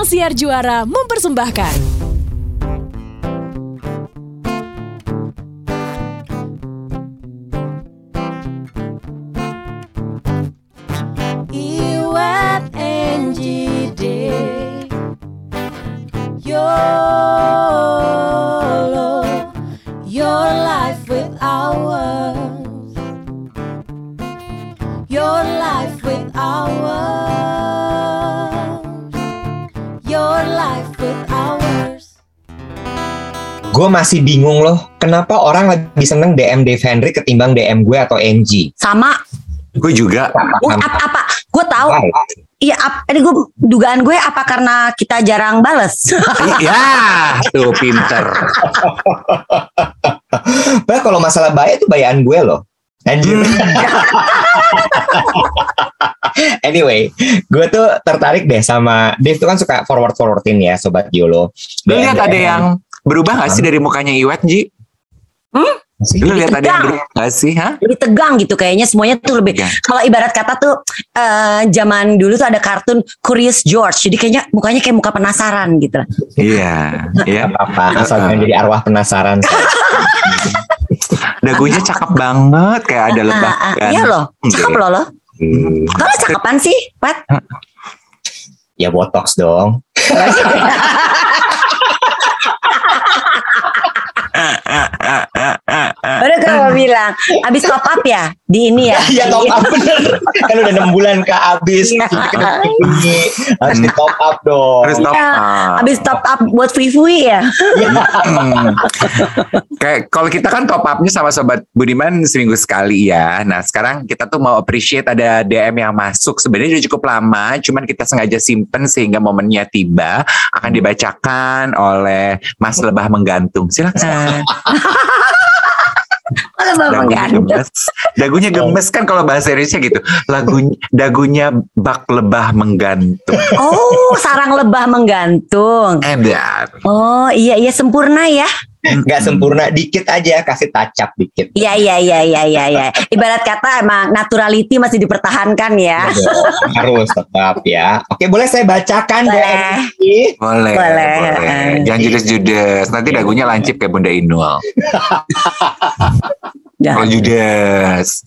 Ruang Siar Juara mempersembahkan. Gue masih bingung loh, kenapa orang lebih seneng DM Dave Henry ketimbang DM gue atau NG? Sama. Gue juga. Gue apa, apa? Gue tahu. Iya, ini gue dugaan gue apa karena kita jarang bales. ya, tuh pinter. Bah kalau masalah bayar itu bayaan gue loh. Anjir. anyway, gue tuh tertarik deh sama Dave tuh kan suka forward forwardin ya sobat Yolo. Lu lihat ada yang berubah gak sih dari mukanya Iwet, Ji? Lu lihat ada yang Tegang. berubah gak sih? Hah? lebih tegang gitu kayaknya semuanya tuh lebih Tegang. kalau ibarat kata tuh eh, zaman dulu tuh ada kartun Curious George jadi kayaknya mukanya kayak muka penasaran gitu Iya, iya. apa asal jangan jadi arwah penasaran. Dagunya cakep banget kayak ada lebah. Ah, ah, kan. iya loh cakep loh loh Hmm, kalau cakepan sih Pat ya botox dong. that. Baru kalau bilang abis top up ya di ini ya Iya top up bener. kan udah enam bulan ke habis. Iya. Harus di top up dong. Harus top Iya, up. abis top up buat Fui ya Hmm. Kayak kalau kita kan top upnya sama sobat Budiman seminggu sekali ya. Nah sekarang kita tuh mau appreciate ada DM yang masuk. Sebenarnya udah cukup lama, cuman kita sengaja simpen sehingga momennya tiba akan dibacakan oleh Mas Lebah Menggantung. Silakan. Bapak gemes. Dagunya gemes kan kalau bahasa Indonesia gitu. Lagunya dagunya bak lebah menggantung. oh sarang lebah menggantung Edan. oh iya iya sempurna ya Gak sempurna dikit aja kasih tacap dikit. Iya iya iya iya iya iya. Ibarat kata emang naturality masih dipertahankan ya. Harus tetap ya. Oke boleh saya bacakan Boleh. Boleh, Boleh. boleh. Jangan judes-judes. Nanti dagunya lancip kayak Bunda Inul. Ya. Kalau judes.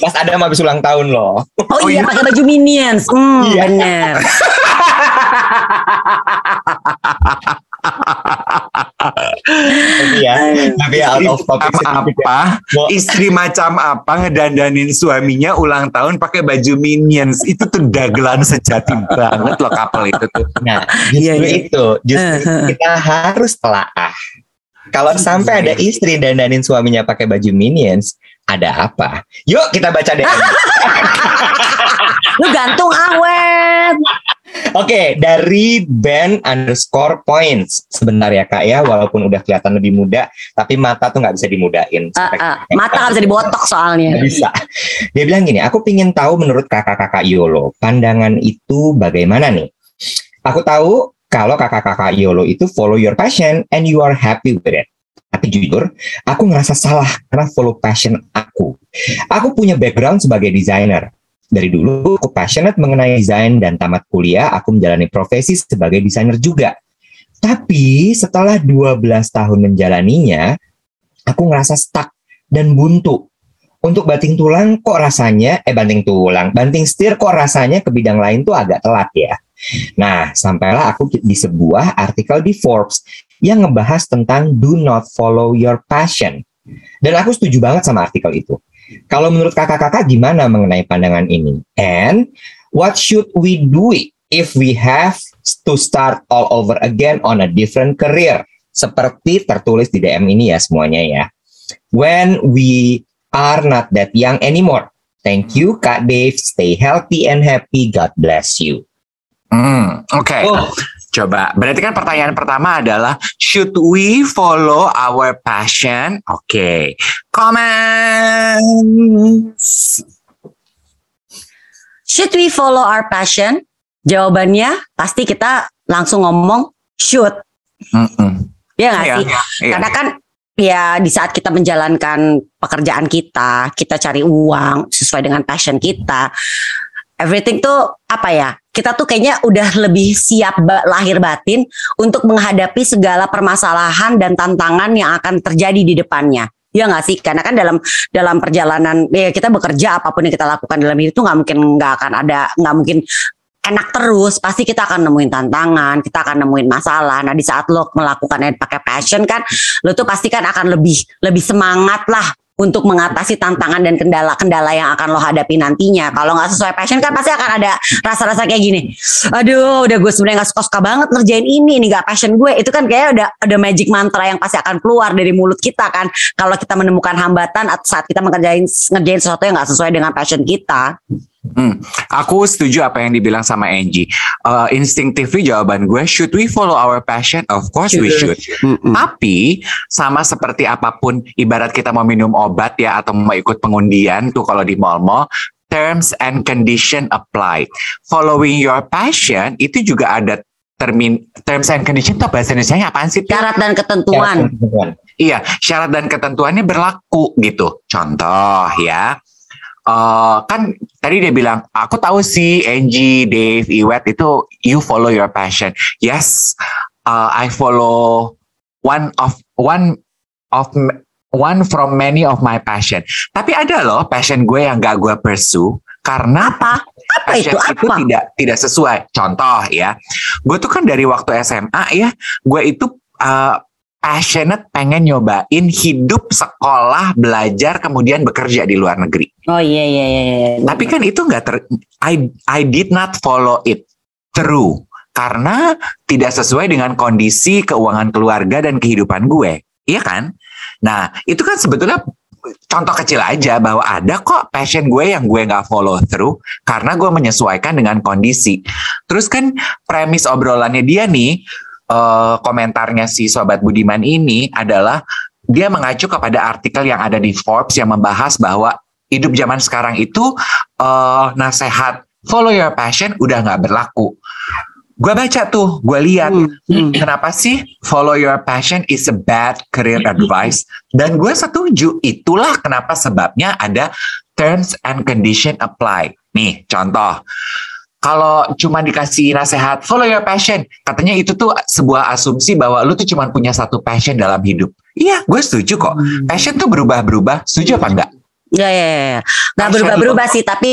Pas ada habis ulang tahun loh. Oh, Oh, iya iya. pakai baju minions. Hmm, Iya. bener. Tapi ya, tapi ya out of topic ya. apa istri macam apa ngedandanin suaminya ulang tahun pakai baju minions itu tuh dagelan sejati banget loh couple itu tuh Nah, justru Iya, iya. itu, justru Eh, eh. kita harus telaah. Kalau sampai ada istri dandanin suaminya pakai baju minions, ada apa? Yuk kita baca DM. Lu gantung awet. Oke, dari band underscore points. Sebentar ya kak ya, walaupun udah kelihatan lebih muda, tapi mata tuh nggak bisa dimudahin. Ah, Sampai- ah. Mata gak bisa dibotok soalnya. Nggak bisa. Dia bilang gini, aku pingin tahu menurut kakak-kakak Yolo, pandangan itu bagaimana nih? Aku tahu kalau kakak-kakak Yolo itu follow your passion and you are happy with it. Tapi jujur, aku ngerasa salah karena follow passion aku. Aku punya background sebagai desainer. Dari dulu aku passionate mengenai desain dan tamat kuliah aku menjalani profesi sebagai desainer juga. Tapi setelah 12 tahun menjalaninya, aku ngerasa stuck dan buntu. Untuk banting tulang kok rasanya eh banting tulang banting setir kok rasanya ke bidang lain tuh agak telat ya? Nah sampailah aku di sebuah artikel di Forbes yang ngebahas tentang do not follow your passion. Dan aku setuju banget sama artikel itu kalau menurut kakak-kakak gimana mengenai pandangan ini and what should we do if we have to start all over again on a different career seperti tertulis di DM ini ya semuanya ya when we are not that young anymore. Thank you, Kak Dave. Stay healthy and happy. God bless you. Hmm, oke Oh. Coba berarti kan pertanyaan pertama adalah should we follow our passion oke comments Should we follow our passion? Jawabannya pasti kita langsung ngomong should. Mm-mm. Ya nggak Iya, sih? iya. Karena kan ya di saat kita menjalankan pekerjaan kita, kita cari uang sesuai dengan passion kita. Everything tuh apa ya? Kita tuh kayaknya udah lebih siap lahir batin untuk menghadapi segala permasalahan dan tantangan yang akan terjadi di depannya. Ya nggak sih? Karena kan dalam dalam perjalanan ya kita bekerja apa pun yang kita lakukan dalam hidup itu nggak mungkin nggak akan ada nggak mungkin enak terus pasti kita akan nemuin tantangan kita akan nemuin masalah nah di saat lo melakukan pakai passion kan lo tuh pasti kan akan lebih lebih semangat lah untuk mengatasi tantangan dan kendala-kendala yang akan lo hadapi nantinya. Kalau nggak sesuai passion kan pasti akan ada rasa-rasa kayak gini. Aduh, udah gue sebenarnya nggak suka-suka banget ngerjain ini, ini nggak passion gue. Itu kan kayak udah ada magic mantra yang pasti akan keluar dari mulut kita kan. Kalau kita menemukan hambatan atau saat kita mengerjain ngerjain sesuatu yang nggak sesuai dengan passion kita. Hmm, aku setuju apa yang dibilang sama Angie. Uh, instinctively jawaban gue, should we follow our passion? Of course we should. Tapi sama seperti apa pun, ibarat kita mau minum obat ya atau mau ikut pengundian tuh kalau di mall-mall, terms and condition apply. Following your passion itu juga ada termin terms and condition tuh bahasa Indonesia apaan sih? Til? Syarat dan ketentuan. Iya, syarat dan ketentuannya berlaku gitu. Contoh ya, eh, kan tadi dia bilang, aku tahu sih Angie, Dave, Iwet itu you follow your passion. Yes, uh, I follow one of one of one from many of my passion. Tapi ada loh passion gue yang gak gue pursue karena Apa? Apa passion itu? itu Apa? tidak tidak sesuai. Contoh ya, gue tuh kan dari waktu SMA ya, gue itu uh, passionate pengen nyobain hidup sekolah, belajar, kemudian bekerja di luar negeri. Oh iya iya iya. iya. Tapi kan itu nggak ter, I I did not follow it through karena tidak sesuai dengan kondisi keuangan keluarga dan kehidupan gue, iya kan? Nah itu kan sebetulnya contoh kecil aja bahwa ada kok passion gue yang gue nggak follow through karena gue menyesuaikan dengan kondisi. Terus kan premis obrolannya dia nih eh, komentarnya si sobat Budiman ini adalah dia mengacu kepada artikel yang ada di Forbes yang membahas bahwa hidup zaman sekarang itu eh, nasehat follow your passion udah nggak berlaku. Gue baca tuh, gue lihat Hmm, hmm. kenapa sih follow your passion is a bad career advice dan gue setuju itulah kenapa sebabnya ada terms and condition apply nih contoh kalau cuma dikasih nasihat follow your passion katanya itu tuh sebuah asumsi bahwa lu tuh cuma punya satu passion dalam hidup iya gue setuju kok passion tuh berubah-berubah setuju apa enggak Ya ya ya. ya. Nggak Passion berubah-berubah sih, tapi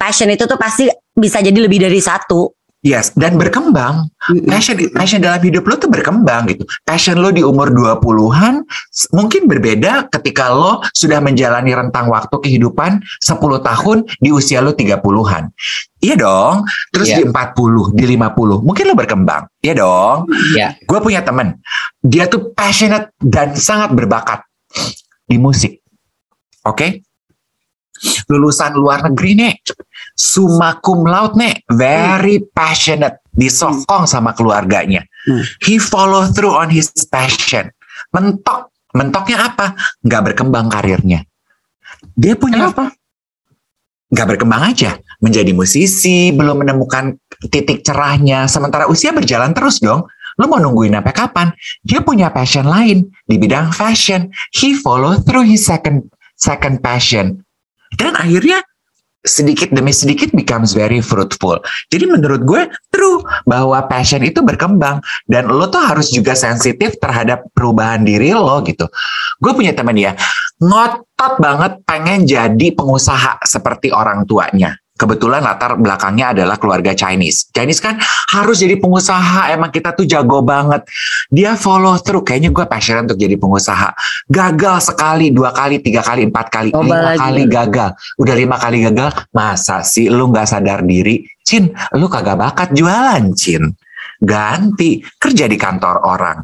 passion itu tuh pasti bisa jadi lebih dari satu. Yes, dan berkembang. Passion passion dalam hidup lo tuh berkembang gitu. Passion lo di umur 20-an s- mungkin berbeda ketika lo sudah menjalani rentang waktu kehidupan 10 tahun di usia lo 30-an. Iya dong. Terus Iya. di 40, di 50, mungkin lo berkembang. Iya dong. Iya. Gue punya temen, dia tuh passionate dan sangat berbakat di musik. Oke? Lulusan luar negeri nih, summa cum laude nih, very passionate, disokong sama keluarganya. Hmm. He follow through on his passion. Mentok, mentoknya apa? Nggak berkembang karirnya. Dia punya apa? Nggak berkembang aja. Menjadi musisi, belum menemukan titik cerahnya. Sementara usia berjalan terus dong. Lo mau nungguin sampai kapan? Dia punya passion lain di bidang fashion. He follow through his second second passion. Dan akhirnya sedikit demi sedikit becomes very fruitful. Jadi menurut gue true bahwa passion itu berkembang dan lo tuh harus juga sensitif terhadap perubahan diri lo gitu. Gue punya teman ya, ngotot banget pengen jadi pengusaha seperti orang tuanya. Kebetulan latar belakangnya adalah keluarga Chinese. Chinese kan harus jadi pengusaha, emang kita tuh jago banget. Dia follow through, kayaknya gue passionate untuk jadi pengusaha. Gagal sekali, dua kali, tiga kali, empat kali, Coba lima lagi. kali gagal. Udah lima kali gagal, masa sih lu nggak sadar diri? Cin, lu kagak bakat jualan, Cin. Ganti, kerja di kantor orang.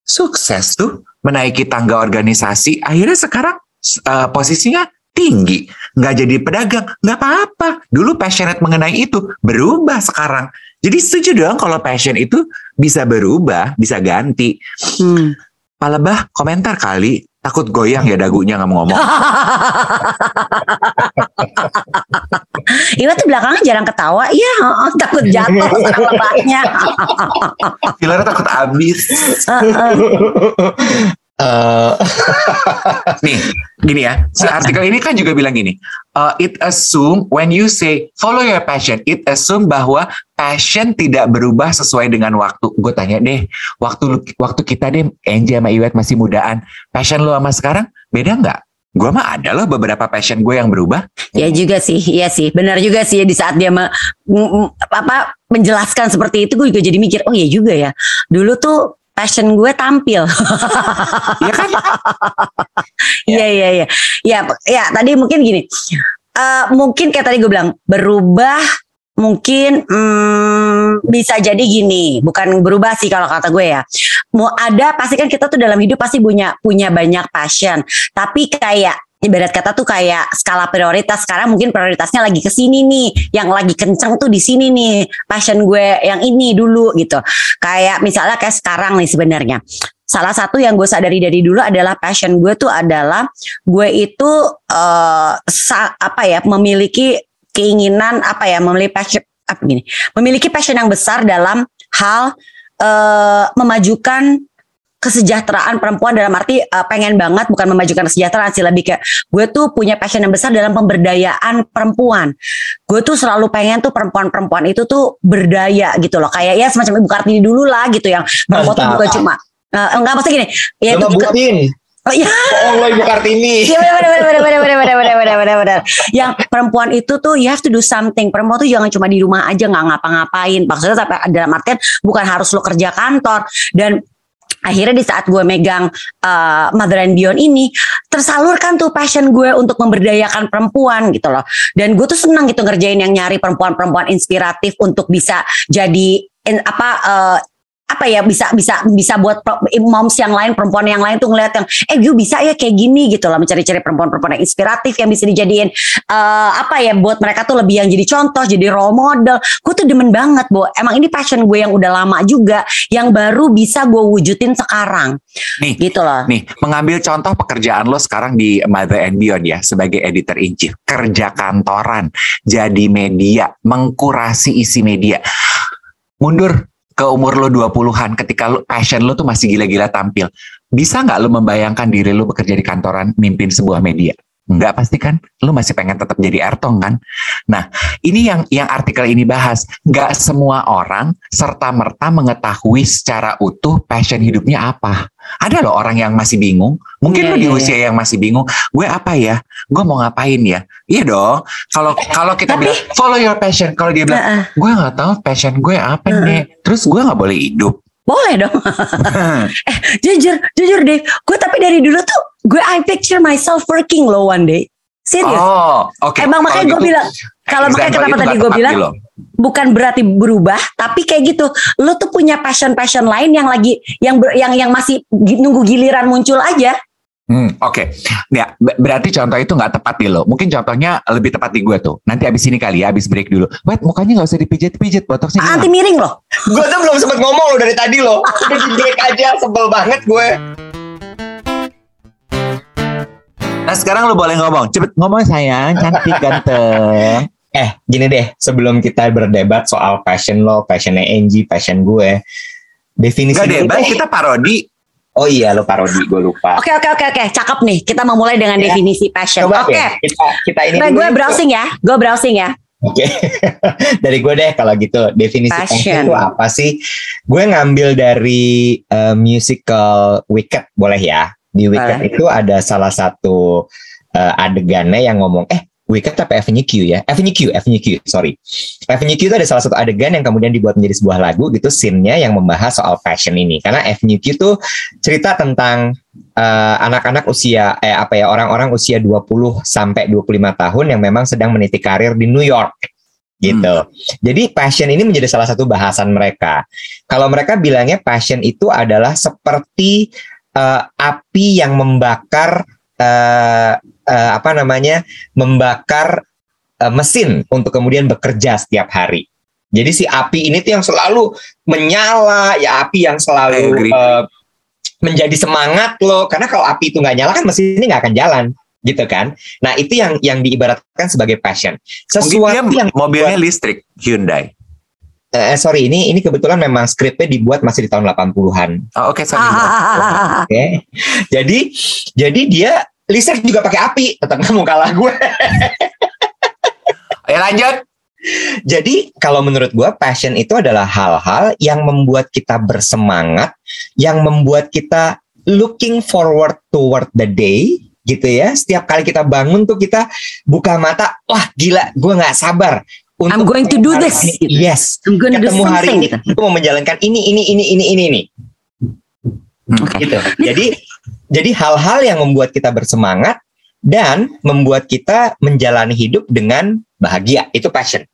Sukses tuh, menaiki tangga organisasi. Akhirnya sekarang eh, posisinya tinggi. Nggak jadi pedagang, nggak apa-apa. Dulu passionate mengenai itu, berubah sekarang. Jadi setuju dong kalau passion itu bisa berubah, bisa ganti. Hmm. Palebah komentar kali, takut goyang ya dagunya nggak mau ngomong. Iwa tuh belakangnya jarang ketawa. Iya, takut jatuh sama lebahnya. Pilar takut habis. Eh, Nih, gini ya. Si artikel ini kan juga bilang gini. uh, it assume when you say follow your passion, it assume bahwa passion tidak berubah sesuai dengan waktu. Gue tanya deh, waktu waktu kita deh, Angie sama Iwet masih mudaan, passion lu sama sekarang beda nggak? Gue mah ada loh beberapa passion gue yang berubah. Ya juga sih, iya sih, benar juga sih di saat dia me- m- m- apa menjelaskan seperti itu, gue juga jadi mikir, oh iya juga ya. Dulu tuh passion gue tampil. Iya kan? Iya iya iya. Ya ya tadi mungkin gini. Eh mungkin kayak tadi gue bilang berubah mungkin hmm, bisa jadi gini, bukan berubah sih kalau kata gue ya. Mau ada pasti kan kita tuh dalam hidup pasti punya punya banyak passion, tapi kayak ibarat kata tuh kayak skala prioritas. Sekarang mungkin prioritasnya lagi ke sini nih, yang lagi kenceng tuh di sini nih, passion gue yang ini dulu gitu. Kayak misalnya kayak sekarang nih sebenarnya. Salah satu yang gue sadari dari dulu adalah passion gue tuh adalah gue itu sa- apa ya memiliki keinginan apa ya memiliki passion apa gini memiliki passion yang besar dalam hal eh memajukan kesejahteraan perempuan dalam arti eh, pengen banget bukan memajukan kesejahteraan sih lebih kayak gue tuh punya passion yang besar dalam pemberdayaan perempuan gue tuh selalu pengen tuh perempuan-perempuan itu tuh berdaya gitu loh kayak ya semacam ibu kartini dulu lah gitu yang perempuan tuh bukan cuma eh, enggak maksudnya gini ya itu juga ngebutin. oh, ya Bohong lo Ibu Kartini. Iya benar benar benar benar benar benar benar benar benar benar. Yang perempuan itu tuh you have to do something. Perempuan tuh jangan cuma di rumah aja nggak ngapa-ngapain. Maksudnya tapi dalam artian bukan harus lo kerja kantor dan akhirnya di saat gue megang uh, Mother and Beyond ini tersalurkan tuh passion gue untuk memberdayakan perempuan gitu loh. Dan gue tuh senang gitu ngerjain yang nyari perempuan-perempuan inspiratif untuk bisa jadi in- apa uh, apa ya bisa bisa bisa buat moms yang lain perempuan yang lain tuh ngeliat yang eh you bisa ya kayak gini gitu loh mencari-cari perempuan-perempuan yang inspiratif yang bisa dijadiin eh apa ya buat mereka tuh lebih yang jadi contoh jadi role model. Gue tuh demen banget bu emang ini passion gue yang udah lama juga yang baru bisa gue wujudin sekarang. Nih, gitu loh. Nih, mengambil contoh pekerjaan lo sekarang di Mother and Beyond ya sebagai editor in chief, kerja kantoran, jadi media, mengkurasi isi media. Mundur ke umur lo 20-an ketika lo, passion lo tuh masih gila-gila tampil. Bisa nggak lo membayangkan diri lo bekerja di kantoran mimpin sebuah media? Enggak pasti kan? Lo masih pengen tetap jadi Ertong kan? Nah, ini yang yang artikel ini bahas. Nggak semua orang serta merta mengetahui secara utuh passion hidupnya apa. Ada loh orang yang masih bingung. Mungkin Iya, lo di iya, usia yang masih bingung. Gue apa ya? Gue mau ngapain ya? Iya dong. Kalau kalau kita Tapi- bilang follow your passion. Kalau dia bilang Heeh. gue nggak tahu passion gue apa nih. Terus gue nggak boleh hidup. boleh dong jujur jujur deh gue tapi dari dulu tuh gue I picture myself working loh one day serius oh, oke. Emang makanya gue gitu, bilang, kalau makanya kenapa tadi gue bilang, di lo. bukan berarti berubah, tapi kayak gitu. Lo tuh punya passion-passion lain yang lagi yang ber- yang yang masih nunggu giliran muncul aja. Hmm, Oke, ya ber- berarti contoh itu nggak tepat di lo. Mungkin contohnya lebih tepat di gue tuh. Nanti abis ini kali ya, abis break dulu. Wait, mukanya nggak usah dipijit-pijit, botoxnya hilang. Anti miring loh. Gue tuh belum sempat ngomong lo dari tadi lo. Udah di break aja, sebel banget gue. Nah sekarang lo boleh ngomong, cepet ngomong sayang, cantik ganteng. Eh, gini deh, sebelum kita berdebat soal passion lo, passionnya Angie, passion gue. Definisi Gak debat, kita parodi. Oh iya, lo parodi, gue lupa. Oke oke oke oke, cakep nih. Kita memulai dengan Ya. definisi passion. Oke. deh, kita kita ini Nah, gue yuk. browsing ya. Gue browsing ya. Oke, dari gue deh kalau gitu definisi passion, Passion. itu apa sih? Gue ngambil dari eh, musical Wicked, boleh ya? Di Wicked Boleh. itu ada salah satu eh, adegannya yang ngomong, eh Wicked apa Avenue Q ya? Avenue Q, Avenue Q, sorry. Avenue Q itu ada salah satu adegan yang kemudian dibuat menjadi sebuah lagu gitu, scene-nya yang membahas soal passion ini. Karena Avenue Q itu cerita tentang eh, anak-anak usia eh apa ya orang-orang usia 20 sampai 25 tahun yang memang sedang meniti karir di New York gitu. Jadi passion ini menjadi salah satu bahasan mereka. Kalau mereka bilangnya passion itu adalah seperti eh, api yang membakar eh, eh, apa namanya? membakar eh, mesin untuk kemudian bekerja setiap hari. Jadi si api ini tuh yang selalu menyala, ya api yang selalu eh, menjadi semangat loh. Karena kalau api itu nggak nyala kan mesin ini nggak akan jalan, gitu kan? Nah itu yang yang diibaratkan sebagai passion. Sesuatu yang mobilnya listrik, Hyundai. Eh, sorry ini ini kebetulan memang skripnya dibuat masih di tahun 80-an. Oh, Oke, sorry. Oke. Jadi jadi dia listrik juga pakai api, tetap nggak mau kalah gue. Ya lanjut. Jadi kalau menurut gue passion itu adalah hal-hal yang membuat kita bersemangat, yang membuat kita looking forward toward the day gitu ya. Setiap kali kita bangun tuh kita buka mata, wah gila, gue nggak sabar. I'm going to do this, ini. gitu. Yes. I'm gonna do Ketemu hari something ini, gitu. aku mau menjalankan ini, ini, ini, ini, ini, ini. Oke. Gitu. Jadi, jadi hal-hal yang membuat kita bersemangat dan membuat kita menjalani hidup dengan bahagia itu passion.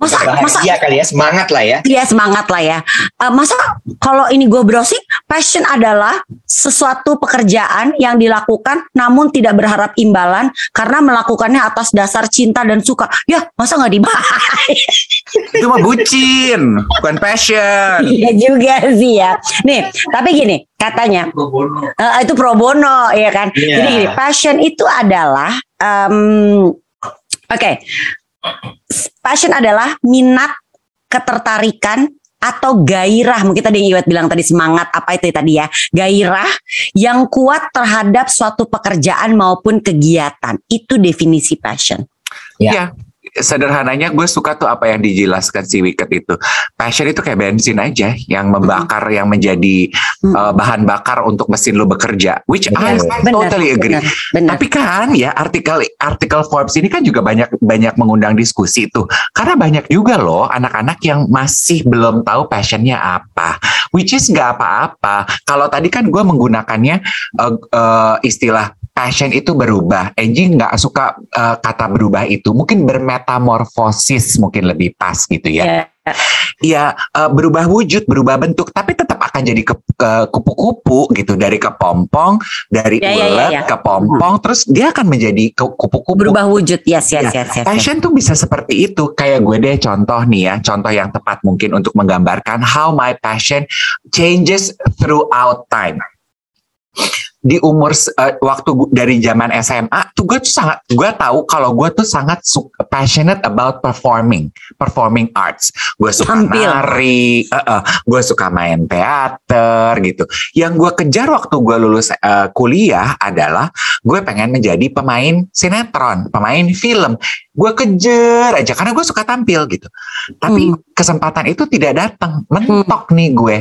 Masa masa bahagia kali ya, semangat lah ya. ya semangat lah ya. Eh, masa kalau ini gue browsing, passion adalah sesuatu pekerjaan yang dilakukan namun tidak berharap imbalan karena melakukannya atas dasar cinta dan suka. Ya masa nggak dibayar? Itu mah bucin, bukan passion. Iya juga sih ya. Nih, tapi gini katanya eh, itu pro bono ya kan. Iya. Jadi gini, passion itu adalah em, oke. Passion adalah minat, ketertarikan atau gairah. Mungkin tadi yang Iwet bilang tadi semangat. Apa itu tadi ya? Gairah yang kuat terhadap suatu pekerjaan maupun kegiatan. Itu definisi passion. Ya. Iya. Sederhananya gue suka tuh apa yang dijelaskan si Wicked itu. Passion itu kayak bensin aja yang membakar, yang menjadi Hmm. uh, bahan bakar untuk mesin lu bekerja. Which I Benar. totally agree. benar, benar. Tapi kan ya artikel artikel Forbes ini kan juga banyak banyak mengundang diskusi tuh. Karena banyak juga loh anak-anak yang masih belum tahu passionnya apa. Which is nggak apa-apa. Kalau tadi kan gue menggunakannya eh, eh, istilah passion itu berubah. Angie nggak suka eh, kata berubah itu. Mungkin bermetamorfosis mungkin lebih pas gitu ya. Ya. Iya eh, berubah wujud, berubah bentuk, tapi tetap akan jadi ke, ke kupu-kupu gitu dari kepompong, dari Ya, ya, ya, ulet ya. ke pompong, terus dia akan menjadi kupu-kupu. berubah wujud yes yes Ya, yes, yes, yes. Passion tuh bisa seperti itu. Kayak gue deh contoh nih ya, contoh yang tepat mungkin untuk menggambarkan how my passion changes throughout time. Di umur eh, waktu dari zaman SMA tuh gue tuh sangat gue tahu kalau gue tuh sangat su- passionate about performing, performing arts. Gue suka Tampil. nari, eh, eh, gue suka main teater gitu. Yang gue kejar waktu gue lulus eh, kuliah adalah gue pengen menjadi pemain sinetron, pemain film. Gue kejar aja karena gue suka tampil gitu. Tapi Hmm. kesempatan itu tidak datang, mentok nih gue.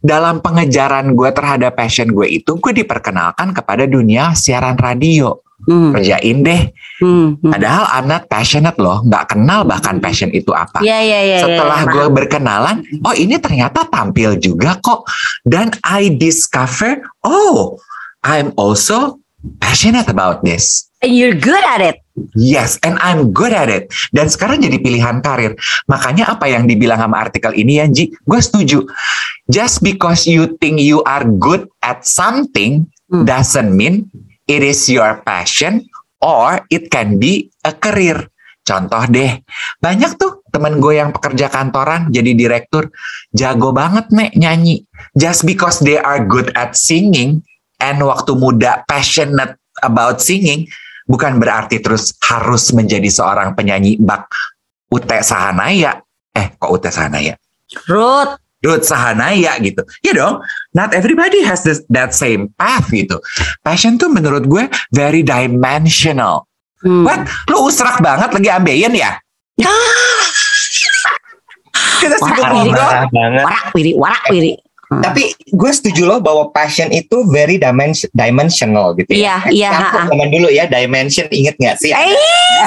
Dalam pengejaran gue terhadap passion gue itu, gue diperkenalkan kepada dunia siaran radio. Hmm, Kerjain deh. hmm, hmm. Padahal not passionate loh, nggak kenal bahkan passion itu apa. Iya iya iya. Setelah iya, gue paham. berkenalan, oh ini ternyata tampil juga kok. Dan I discover, oh I'm also passionate about this. And you're good at it. Yes, and I'm good at it. Dan sekarang jadi pilihan karir. Makanya apa yang dibilang sama artikel ini ya, Ji, gue setuju. Just because you think you are good at something Hmm. doesn't mean it is your passion or it can be a career. Contoh deh, banyak tuh temen gue yang pekerja kantoran jadi direktur, jago banget nek nyanyi. Just because they are good at singing and waktu muda passionate about singing, bukan berarti terus harus menjadi seorang penyanyi bak Ute Sahanaya. Eh, kok Ute Sahanaya? Ruth. Ruth Sahanaya gitu. Ya dong, not everybody has this, that same path gitu. Passion tuh menurut gue very dimensional. Hmm. What? Lu usrak banget lagi ambeien ya? Kita sibuk Wah, banget. Warak wiri, warak wiri. Hmm. Tapi gue setuju loh bahwa passion itu very dimens- dimensional gitu ya. Iya, iya, Campur zaman dulu ya, dimension inget gak sih? Eh,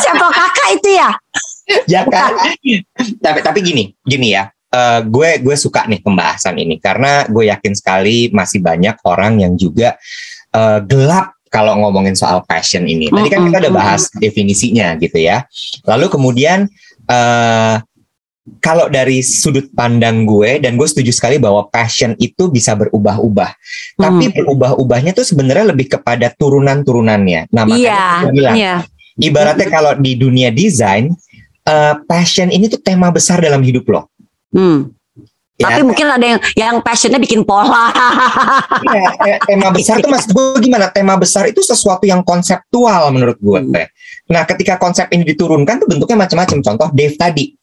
siapa kakak itu ya? ya kan? tapi tapi gini, gini ya. eh, gue gue suka nih pembahasan ini karena gue yakin sekali masih banyak orang yang juga eh, gelap kalau ngomongin soal passion ini. Tadi kan kita udah bahas definisinya gitu ya. Lalu kemudian eh kalau dari sudut pandang gue dan gue setuju sekali bahwa passion itu bisa berubah-ubah. Tapi Hmm. berubah-ubahnya tuh sebenarnya lebih kepada turunan-turunannya. Nah, makanya Iya, gue bilang iya. ibaratnya kalau di dunia desain eh, passion ini tuh tema besar dalam hidup lo. Hmm. Ya, Tapi mungkin ada yang yang passionnya bikin pola. Te- tema besar tuh maksud gue gimana? Tema besar itu sesuatu yang konseptual menurut gue. Nah, ketika konsep ini diturunkan tuh bentuknya macam-macam. Contoh Dave tadi.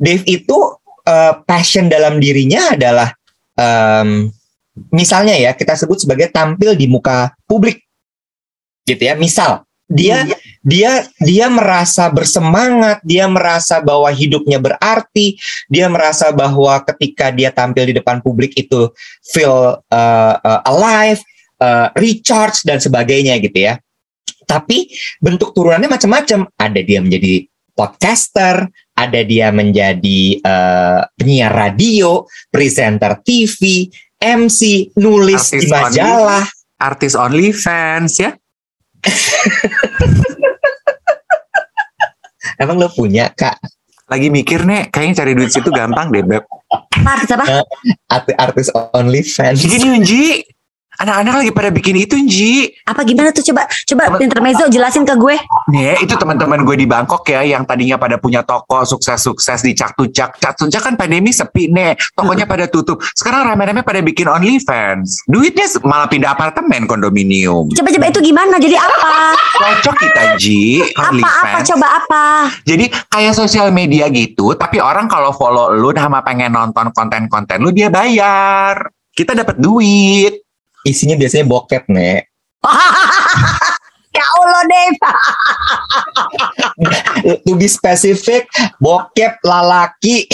Dave itu eh, passion dalam dirinya adalah em, misalnya ya kita sebut sebagai tampil di muka publik. Gitu ya misal dia dia dia merasa bersemangat dia merasa bahwa hidupnya berarti dia merasa bahwa ketika dia tampil di depan publik itu feel uh, uh, alive uh, recharge dan sebagainya gitu ya. Tapi bentuk turunannya macam-macam. Ada dia menjadi podcaster ada dia menjadi uh, penyiar radio presenter TV MC nulis Artis di majalah Artis OnlyFans ya. emang lo punya kak Lagi mikir nih, kayaknya cari duit situ gampang deh, Beb. Artis apa? artis artis OnlyFans Gini Unji, anak-anak lagi pada bikin itu Unji. Apa gimana tuh coba coba intermezzo jelasin ke gue. Nih, itu teman-teman gue di Bangkok ya, yang tadinya pada punya toko sukses-sukses di Cak-Tucak. Cak-Tucak kan pandemi sepi nih, tokonya pada tutup. Sekarang rame-rame pada bikin OnlyFans. Duitnya malah pindah apartemen kondominium. Coba coba itu gimana? Jadi apa? Cocok kita Ji, Apa apa coba apa? Jadi kayak sosial media gitu, tapi orang kalau follow lu sama pengen nonton konten-konten lu dia bayar. Kita dapat duit. Isinya biasanya bokep nek ya Allah Dave. to be specific bokep lalaki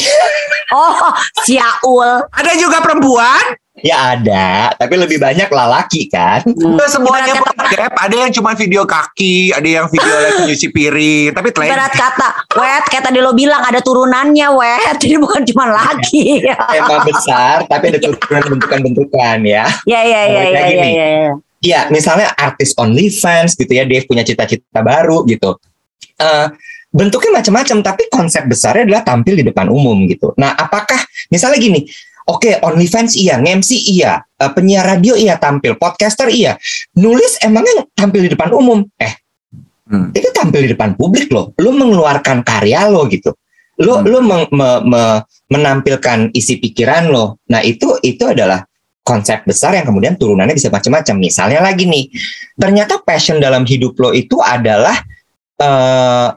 Oh, siaul. Ada juga perempuan. Ya ada tapi lebih banyak lalaki kan Nggak semuanya Ibarat kata- bokep. Ada yang cuma video kaki, ada yang video lagi nyuci piring. Tapi telan Ibarat kata, wet kayak tadi lo bilang ada turunannya, wet. Jadi bukan cuma laki. emang besar tapi ada turunan bentukan-bentukan ya Ya ya ya Balik ya ya nih. ya. ya. Iya, misalnya artis OnlyFans gitu ya, Dave punya cita-cita baru gitu. Eh, bentuknya macam-macam, tapi konsep besarnya adalah tampil di depan umum gitu. Nah, apakah misalnya gini, oke OnlyFans iya, MC iya, eh, penyiar radio iya tampil, podcaster iya, nulis emangnya tampil di depan umum? Eh, Hmm. itu tampil di depan publik loh. Lu mengeluarkan karya lo gitu. Lu Hmm. lu meng- me- me- menampilkan isi pikiran lo. Nah, itu itu adalah konsep besar yang kemudian turunannya bisa macam-macam. Misalnya lagi nih, ternyata passion dalam hidup lo itu adalah eh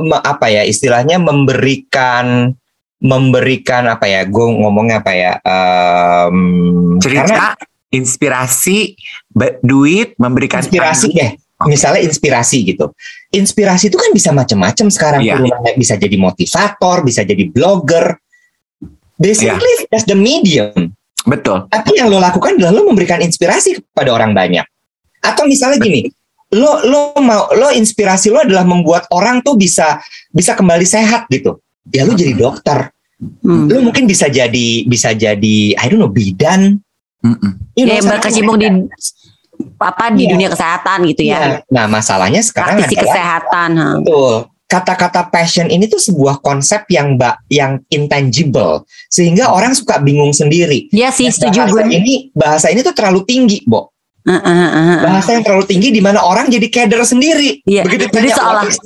me- apa ya istilahnya memberikan memberikan apa ya? Gue ngomongnya apa ya? Karena cerita, inspirasi, ba- duit, memberikan inspirasi deh. Misalnya inspirasi gitu. Inspirasi itu kan bisa macam-macam sekarang. Turunannya bisa jadi motivator, bisa jadi blogger. Basically, that's the medium. Betul. Tapi yang lo lakukan adalah lo memberikan inspirasi kepada orang banyak. Atau misalnya gini, lo lo mau lo inspirasi lo adalah membuat orang tuh bisa bisa kembali sehat gitu. Ya lo jadi dokter. Hmm. Lo mungkin bisa jadi bisa jadi I don't know bidan. Mm-mm. You know, Ya, berkecimpung di apa di Iya. dunia kesehatan gitu ya. Iya. Nah, masalahnya sekarang Praktisi adalah kesehatan. ha. Betul. Kata-kata passion ini tuh sebuah konsep yang mbak yang intangible sehingga orang suka bingung sendiri. Iya sih, Dan setuju bahasa gue. Ini bahasa ini tuh terlalu tinggi, Bo. Heeh, heeh, heeh. Bahasa yang terlalu tinggi di mana orang jadi keder sendiri. Iya, Begitu jadi tanya, seolah- what is,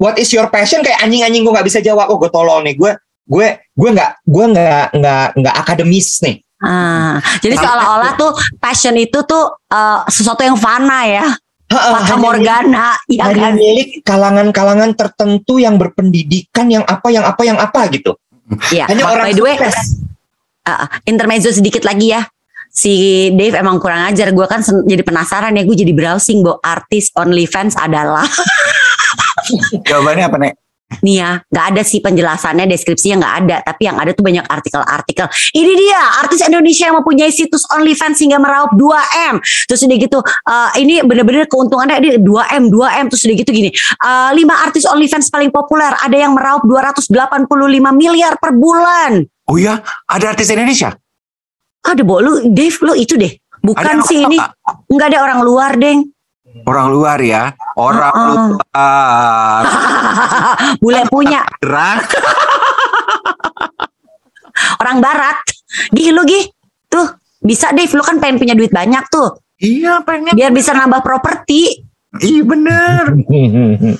what is your passion kayak anjing-anjing gue nggak bisa jawab. Oh, gue tolol nih. Gue gue gue nggak gue nggak nggak nggak akademis nih. Ah, jadi seolah-olah tuh passion itu tuh eh, sesuatu yang fana ya, Heeh, fata morgana, ya hanya kan? milik kalangan-kalangan tertentu yang berpendidikan yang apa yang apa yang apa gitu. Iya. Hanya orang By the way, ah, intermezzo sedikit lagi ya. Si Dave emang kurang ajar. Gue kan jadi penasaran ya. Gue jadi browsing bahwa artis OnlyFans adalah Jawabannya apa nek? Nih ya, nggak ada sih penjelasannya, deskripsinya nggak ada. Tapi yang ada tuh banyak artikel-artikel. Ini dia artis Indonesia yang mempunyai situs OnlyFans hingga meraup 2 m. Terus udah gitu, eh, ini bener-bener keuntungannya dia 2 m, 2 m. Terus udah gitu gini, lima artis OnlyFans paling populer ada yang meraup 285 miliar per bulan. Oh ya, ada artis Indonesia. Ada bo, lu Dave, lu itu deh. Bukan Ada sih ini, nggak ada orang luar, deng. Orang luar ya, orang Heeh. luar. Bule punya orang barat. Gih lu gih, tuh bisa Dave, lu kan pengen punya duit banyak tuh, Iya pengen. biar bisa nambah properti. Iya bener.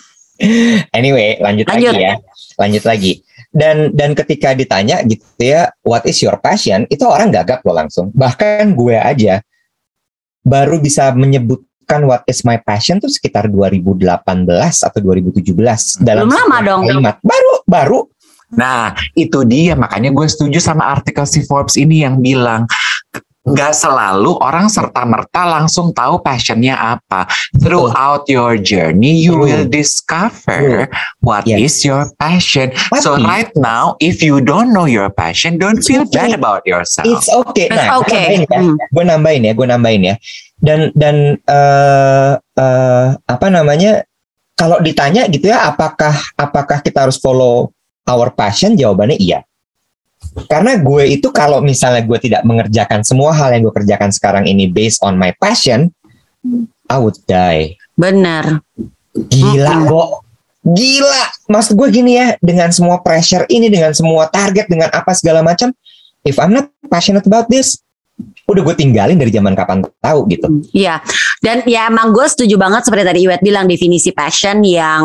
anyway, lanjut, Lanjut. lagi ya. Lanjut lagi. Dan dan ketika ditanya gitu ya, what is your passion? Itu orang gagap loh langsung. Bahkan gue aja baru bisa menyebutkan what is my passion tuh sekitar 2018 atau 2017 dalam Belum lama dong. Kalimat. Baru baru Nah, itu dia makanya gue setuju sama artikel si Forbes ini yang bilang nggak selalu orang serta merta langsung tahu passionnya apa. Throughout your journey, you True. will discover what Yeah. is your passion. So right now, if you don't know your passion, don't It's feel okay. bad about yourself. It's okay. It's Nah, okay. gue nambahin ya, Hmm. gue nambahin ya, gue nambahin ya. Dan dan eh eh, apa namanya? Kalau ditanya gitu ya, apakah apakah kita harus follow our passion? Jawabannya iya. Karena gue itu kalau misalnya gue tidak mengerjakan semua hal yang gue kerjakan sekarang ini based on my passion, I would die. Bener. Gila. Bo. Gila. Maksud gue gini ya, dengan semua pressure ini, dengan semua target, dengan apa segala macam, if I'm not passionate about this, udah gue tinggalin dari zaman kapan tahu gitu. Iya, dan ya emang gue setuju banget seperti tadi Iwet bilang definisi passion yang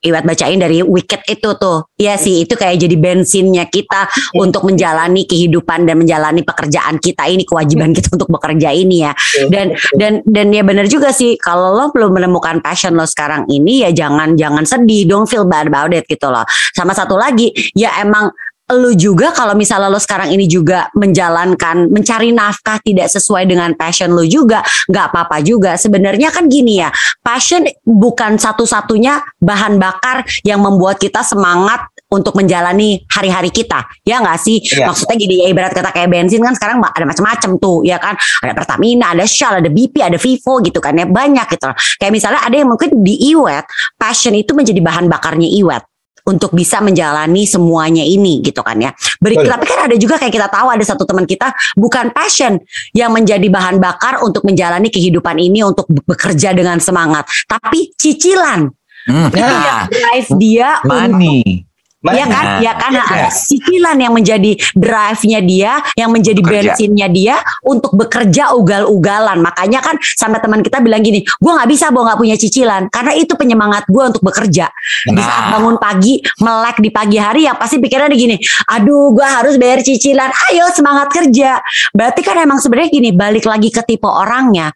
Iwet bacain dari Wicked itu tuh. Iya sih, itu kayak jadi bensinnya kita untuk menjalani kehidupan dan menjalani pekerjaan kita ini, kewajiban kita untuk bekerja ini ya. Dan dan dan ya benar juga sih kalau lo belum menemukan passion lo sekarang ini ya jangan jangan sedih, don't feel bad about it gitu loh. Sama satu lagi, ya emang lu juga kalau misalnya lo sekarang ini juga menjalankan mencari nafkah tidak sesuai dengan passion lo juga nggak apa-apa juga. Sebenarnya kan gini ya passion bukan satu-satunya bahan bakar yang membuat kita semangat untuk menjalani hari-hari kita. Ya nggak sih? Iya. maksudnya gini ya ibarat kata kayak bensin kan sekarang ada macam-macam tuh ya kan? Ada Pertamina ada Shell ada BP ada Vivo gitu kan ya banyak gitu. Kayak misalnya ada yang mungkin di Iwet passion itu menjadi bahan bakarnya Iwet untuk bisa menjalani semuanya ini gitu kan ya. Beri, Betul. tapi kan ada juga kayak kita tahu ada satu teman kita bukan passion yang menjadi bahan bakar untuk menjalani kehidupan ini untuk be- bekerja dengan semangat, tapi cicilan. Hmm, itu nah, yang drive dia untuk Iya kan, Nah, ya kan iya. cicilan yang menjadi drive-nya dia, yang menjadi Bekerja. bensinnya dia untuk bekerja ugal-ugalan. Makanya kan sampai teman kita bilang gini, gue nggak bisa, gue nggak punya cicilan, karena itu penyemangat gue untuk bekerja. Di saat Nah. bangun pagi, melek di pagi hari, yang pasti pikirannya gini, aduh gue harus bayar cicilan, ayo semangat kerja. Berarti kan emang sebenarnya gini, balik lagi ke tipe orangnya.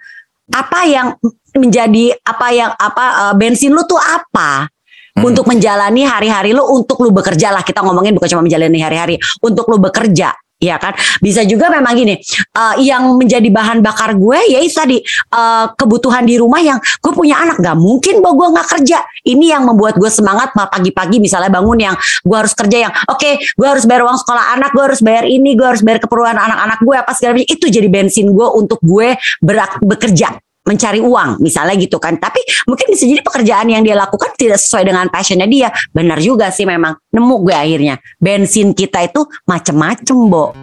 Apa yang menjadi apa yang apa eh, bensin lu tuh apa? Hmm. untuk menjalani hari-hari lu untuk lu bekerja lah. Kita ngomongin bukan cuma menjalani hari-hari untuk lu bekerja ya kan? Bisa juga memang gini eh, yang menjadi bahan bakar gue ya itu tadi eh, kebutuhan di rumah yang gue punya anak. Nggak mungkin bahwa gue nggak kerja. Ini yang membuat gue semangat pagi-pagi misalnya bangun yang gue harus kerja yang oke gue harus bayar uang sekolah anak gue harus bayar ini gue harus bayar keperluan anak-anak gue apa segala macam. Itu jadi bensin gue untuk gue berak, bekerja mencari uang misalnya gitu kan. Tapi mungkin bisa jadi pekerjaan yang dia lakukan tidak sesuai dengan passionnya dia. Benar juga sih memang nemu gue akhirnya. Bensin kita itu macem-macem bo.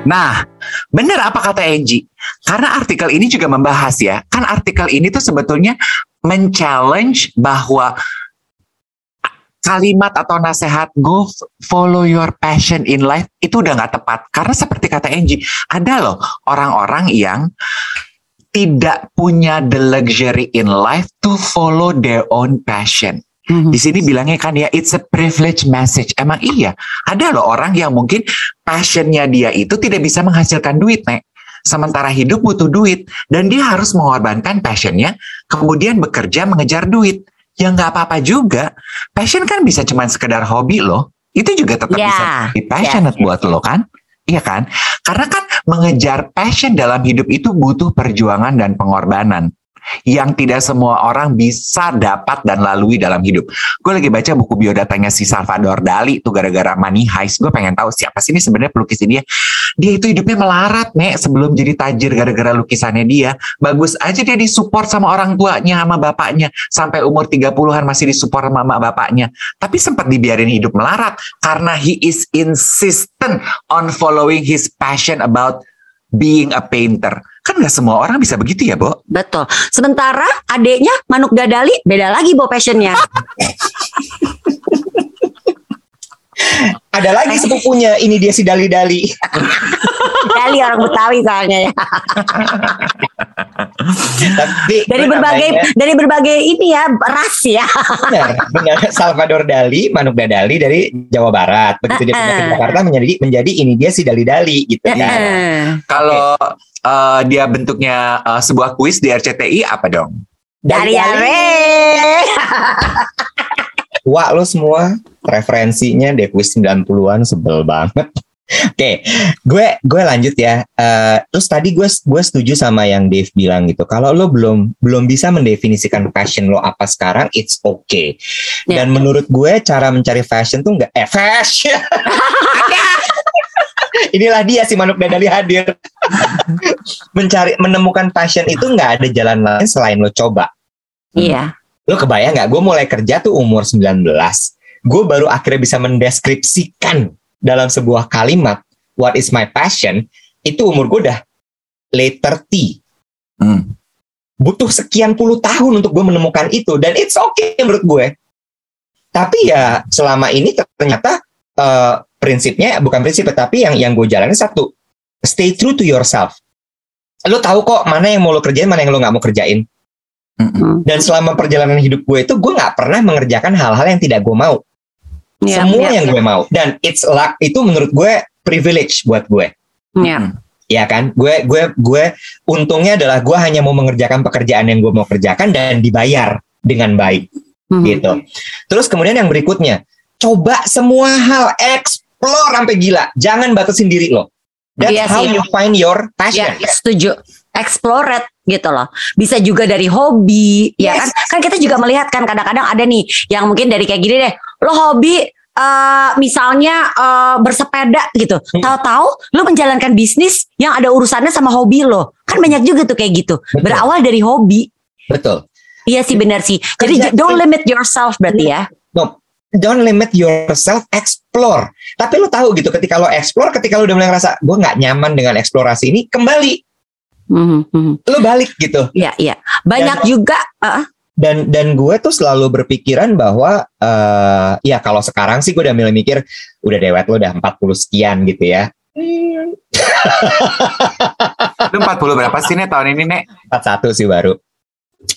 Nah, benar apa kata Angie? Karena artikel ini juga membahas ya, kan artikel ini tuh sebetulnya men-challenge bahwa kalimat atau nasihat go follow your passion in life itu udah nggak tepat. Karena seperti kata Angie, ada loh orang-orang yang tidak punya the luxury in life to follow their own passion. Di sini bilangnya kan ya it's a privilege message. Emang iya. Ada loh orang yang mungkin passionnya dia itu tidak bisa menghasilkan duit, Nek. Sementara hidup butuh duit dan dia harus mengorbankan passionnya, kemudian bekerja mengejar duit. Ya nggak apa-apa juga. Passion kan bisa cuma sekedar hobi loh. Itu juga tetap Ya, bisa jadi passionate ya, ya. buat lo kan? Iya kan? Karena kan mengejar passion dalam hidup itu butuh perjuangan dan pengorbanan yang tidak semua orang bisa dapat dan lalui dalam hidup. Gue lagi baca buku biodatanya si Salvador Dali tuh gara-gara Money Heist. Gue pengen tahu siapa sih ini sebenarnya pelukis dia. Dia itu hidupnya melarat nek sebelum jadi tajir gara-gara lukisannya dia. Bagus aja dia disupport sama orang tuanya sama bapaknya sampai umur 30-an masih disupport sama emak bapaknya. Tapi sempat dibiarin hidup melarat karena he is insistent on following his passion about being a painter. Kan nggak semua orang bisa begitu ya, Bo? betul sementara adeknya manuk dadali beda lagi bo passionnya Ada lagi sepupunya, ini dia si Dali-Dali. Dali orang Betawi soalnya ya Tapi dari berbagai namanya- dari berbagai ini ya ras ya benar, benar. Salvador Dali, Manuk Dadali dari Jawa Barat. Begitu dia pindah ke. Jakarta menjadi menjadi ini dia si Dali-Dali gitu kan. Heeh. Kalau eh, dia bentuknya eh, sebuah kuis di RCTI apa dong? dari are tua lo semua referensinya Devis 90-an sebel banget. Oke, gue gue lanjut ya. Eh, terus tadi gue gue setuju sama yang Dave bilang gitu. Kalau lo belum belum bisa mendefinisikan passion lo apa sekarang, it's okay. Ya. Dan menurut gue cara mencari fashion tuh nggak eh fashion. Inilah dia si Manuk Dadali hadir. Mencari menemukan passion itu nggak ada jalan lain selain lo coba. Iya. Lo kebayang nggak? Gue mulai kerja tuh umur 19. Gue baru akhirnya bisa mendeskripsikan dalam sebuah kalimat what is my passion. Itu umur gue udah late 30. Hmm. Butuh sekian puluh tahun untuk gue menemukan itu dan it's okay menurut gue. Tapi ya selama ini ternyata eh, prinsipnya bukan prinsip tapi yang yang gue jalani satu stay true to yourself. Lo tahu kok mana yang mau lo kerjain, mana yang lo nggak mau kerjain. Mm-mm. Dan selama perjalanan hidup gue itu gue nggak pernah mengerjakan hal-hal yang tidak gue mau. Iya, Semua iya, yang gue mau. Dan it's luck itu menurut gue privilege buat gue. iya. Ya kan? Gue gue gue untungnya adalah gue hanya mau mengerjakan pekerjaan yang gue mau kerjakan dan dibayar dengan baik Mhm. gitu. Terus kemudian yang berikutnya, coba semua hal explore sampai gila. Jangan batasin diri lo. That's Iya how you find your passion. Ya, setuju. Explore it gitu loh. Bisa juga dari hobi, ya kan? Yes. Kan kita juga melihat kan kadang-kadang ada nih yang mungkin dari kayak gini deh. Lo hobi eh, misalnya eh, bersepeda gitu. Hmm. Tahu-tahu lo menjalankan bisnis yang ada urusannya sama hobi lo. Kan banyak juga tuh kayak gitu. Betul. Berawal dari hobi. Betul. Iya sih benar sih. Jadi Kerja- don't limit yourself berarti ya. No, don't limit yourself, explore. Tapi lo tahu gitu, ketika lo explore, ketika lo udah mulai ngerasa gue nggak nyaman dengan eksplorasi ini, kembali Mhm, mhm. lo balik gitu. Iya, iya. Banyak Dan- juga eh, Dan dan gue tuh selalu berpikiran bahwa eh ya kalau sekarang sih gue udah mulai mikir udah dewet lo udah 40 sekian gitu ya. Lu 40 berapa sih nih tahun ini, Nek? 41 sih baru.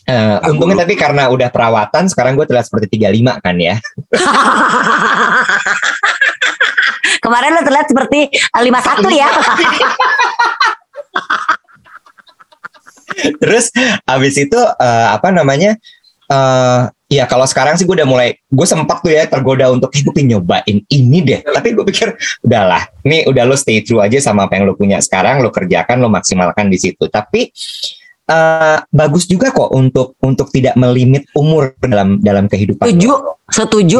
Eh, untungnya tapi karena udah perawatan sekarang gue terlihat seperti 35 kan ya. Kemarin lo terlihat seperti 51 ya. Terus abis itu eh, apa namanya? eh ya kalau sekarang sih gue udah mulai gue sempat tuh ya tergoda untuk eh, gue pengen nyobain ini deh. Tapi gue pikir udahlah, nih udah lo stay true aja sama apa yang lo punya sekarang, lo kerjakan, lo maksimalkan di situ. Tapi eh bagus juga kok untuk untuk tidak melimit umur dalam dalam kehidupan. Setuju, lo. setuju.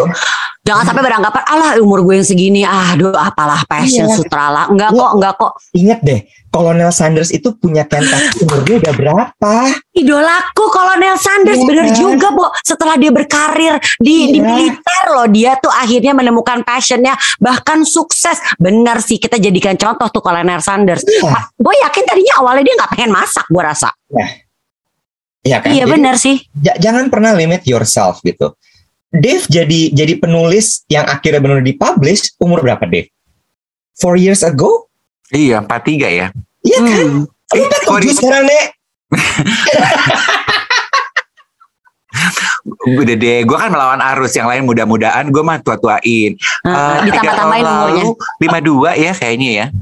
Jangan sampai beranggapan, alah umur gue yang segini, aduh apalah passion Iya. sutrala. Enggak Iya. kok, enggak kok. Ingat deh, Kolonel Sanders itu punya pentas umurnya udah berapa? Idolaku Kolonel Sanders, Iya bener kan? juga, Bo. Setelah dia berkarir di, di Iya. militer loh, dia tuh akhirnya menemukan passionnya, bahkan sukses. Bener sih, kita jadikan contoh tuh Kolonel Sanders. Iya. Gue yakin tadinya awalnya dia nggak pengen masak, gue rasa. Iya kan? Iya bener sih. ja- jangan pernah limit yourself gitu. Dave jadi jadi penulis yang akhirnya benar dipublish umur berapa Dave? Four years ago? Iya, 43 ya. Iya kan? Hmm. Lu Eh, di- sekarang nek? Udah deh, gue kan melawan arus yang lain mudah-mudahan gue mah tua-tuain. Eh, tiga ditambah-tambahin umurnya. lalu, 52 ya kayaknya ya.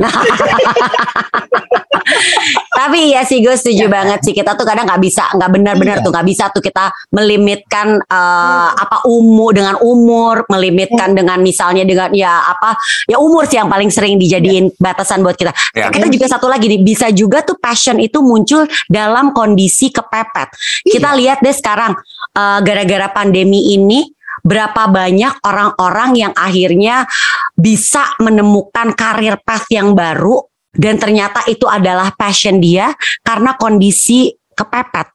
Tapi iya sih gue setuju banget sih kita tuh kadang nggak bisa nggak benar-benar Iya. tuh nggak bisa tuh kita melimitkan eh, apa umur dengan umur melimitkan dengan misalnya dengan ya apa ya umur sih yang paling sering dijadiin batasan buat kita. Ya. Kita juga satu lagi nih bisa juga tuh passion itu muncul dalam kondisi kepepet. Kita lihat deh sekarang eh, gara-gara pandemi ini berapa banyak orang-orang yang akhirnya bisa menemukan karir path yang baru dan ternyata itu adalah passion dia karena kondisi kepepet.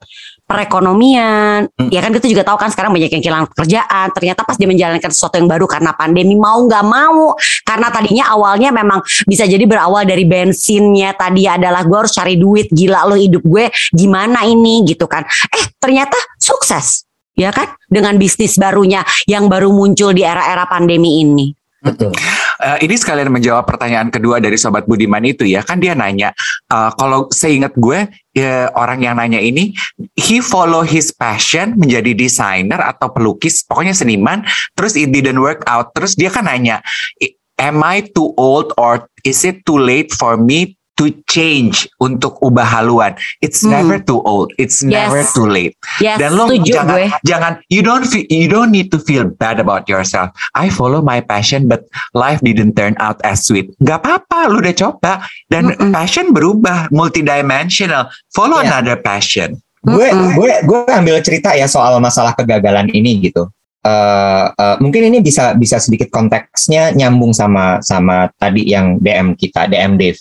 Perekonomian Hmm. ya kan kita juga tahu kan sekarang banyak yang kehilangan pekerjaan. Ternyata pas dia menjalankan sesuatu yang baru karena pandemi mau nggak mau. Karena tadinya awalnya memang bisa jadi berawal dari bensinnya tadi adalah gue harus cari duit gila lo hidup gue gimana ini? Gitu kan. Eh ternyata sukses ya kan? Dengan bisnis barunya yang baru muncul di era-era pandemi ini. Betul. Eh, ini sekalian menjawab pertanyaan kedua dari sobat Budiman itu ya. Kan dia nanya eh, kalau seingat gue ya, orang yang nanya ini he follow his passion menjadi desainer atau pelukis pokoknya seniman terus it didn't work out. Terus dia kan nanya "I- am I too old or is it too late for me to change untuk ubah haluan. It's Hmm. never too old. It's Yes. never too late. Yes, Dan lo setuju jangan gue. jangan you don't feel, you don't need to feel bad about yourself. I follow my passion but life didn't turn out as sweet. Gak apa-apa, lu udah coba dan Mm-mm. passion berubah multidimensional. Follow Iya. another passion. gue Mm-mm. gue gue ambil cerita ya soal masalah kegagalan ini gitu Eh, eh, mungkin ini bisa bisa sedikit konteksnya nyambung sama sama tadi yang DM kita DM Dave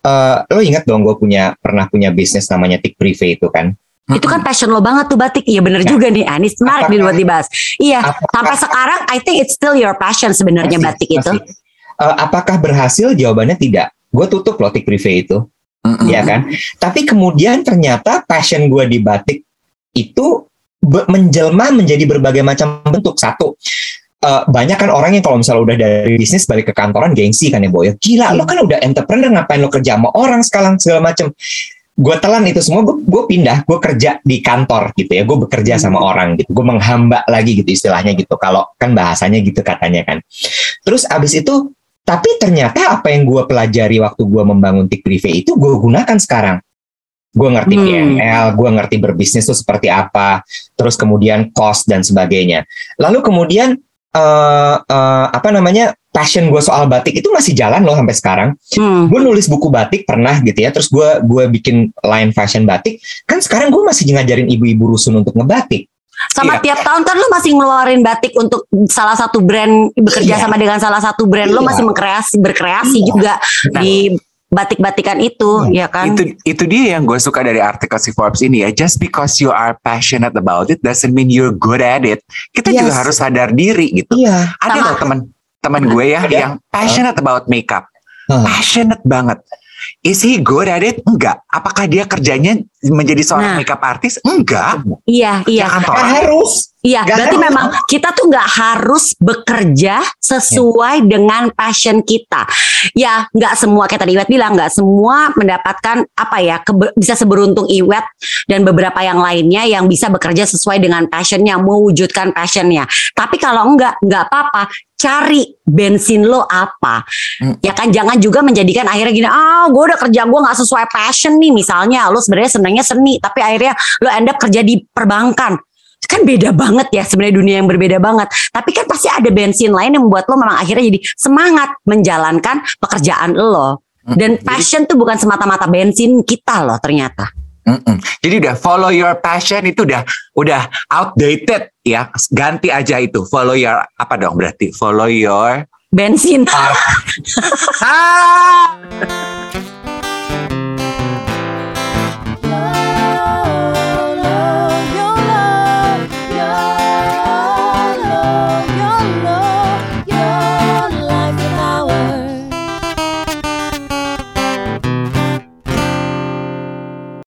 Eh, lo ingat dong gue punya pernah punya bisnis namanya Tik Privé itu kan Itu kan passion lo banget tuh batik. Iya bener Ya. juga nih. Ini menarik nih buat dibahas. Iya, Apakah- sampai sekarang I think it's still your passion sebenarnya Masih, batik itu. masih. Eh, apakah berhasil jawabannya tidak gue tutup loh Tik Privé itu Mm-mm. ya kan tapi kemudian ternyata passion gue di batik itu menjelma menjadi berbagai macam bentuk satu eh, banyak kan orang yang kalau misalnya udah dari bisnis balik ke kantoran gengsi kan ya boy gila lo kan udah entrepreneur ngapain lo kerja sama orang sekarang segala macam gue telan itu semua gue gue pindah gue kerja di kantor gitu ya. Gue bekerja sama orang gitu. Gue menghamba lagi gitu istilahnya gitu. Kalau kan bahasanya gitu katanya kan. Terus abis itu tapi ternyata apa yang gue pelajari waktu gue membangun tik privé itu gue gunakan sekarang. Gue ngerti Hmm. PNL gue ngerti berbisnis itu seperti apa terus kemudian cost dan sebagainya. Lalu kemudian eh eh, apa namanya passion gue soal batik itu masih jalan loh sampai sekarang Hmm. gue nulis buku batik pernah gitu ya terus gue gue bikin line fashion batik kan sekarang gue masih ngajarin ibu-ibu rusun untuk ngebatik Sama Iya. tiap tahun kan lo masih ngeluarin batik untuk salah satu brand bekerja Iya. sama dengan salah satu brand lo Iya. masih mengkreasi berkreasi Iya. juga Nah. di batik-batikan itu ya kan. Itu itu dia yang gue suka dari artikel si Forbes ini ya. Just because you are passionate about it doesn't mean you're good at it. Kita juga Yes. harus sadar diri gitu. iya Ada Sama- loh teman teman gue ya Ada. yang passionate about makeup. Hmm. Passionate banget. Is he good at it? Enggak. Apakah dia kerjanya menjadi seorang Nah. makeup artist? Enggak. Iya, iya. Ya kantor. Kan harus Iya, Gak berarti harus. memang kita tuh nggak harus bekerja sesuai dengan passion kita. Ya, nggak semua kayak tadi Iwet bilang, nggak semua mendapatkan apa ya kebe- bisa seberuntung Iwet dan beberapa yang lainnya yang bisa bekerja sesuai dengan passionnya, mewujudkan passionnya. Tapi kalau enggak, nggak apa-apa. Cari bensin lo apa, Hmm. ya kan? Jangan juga menjadikan akhirnya gini, ah, gue udah kerja gue nggak sesuai passion nih. Misalnya, lo sebenarnya senangnya seni, tapi akhirnya lo end up kerja di perbankan kan beda banget ya sebenarnya dunia yang berbeda banget. Tapi kan pasti ada bensin lain yang membuat lo memang akhirnya jadi semangat menjalankan pekerjaan lo. Dan Jadi- passion tuh bukan semata-mata bensin kita loh ternyata. Mm-mm. Jadi udah follow your passion itu udah udah outdated ya. Ganti aja itu. Follow your apa dong berarti? Follow your Bensin. ah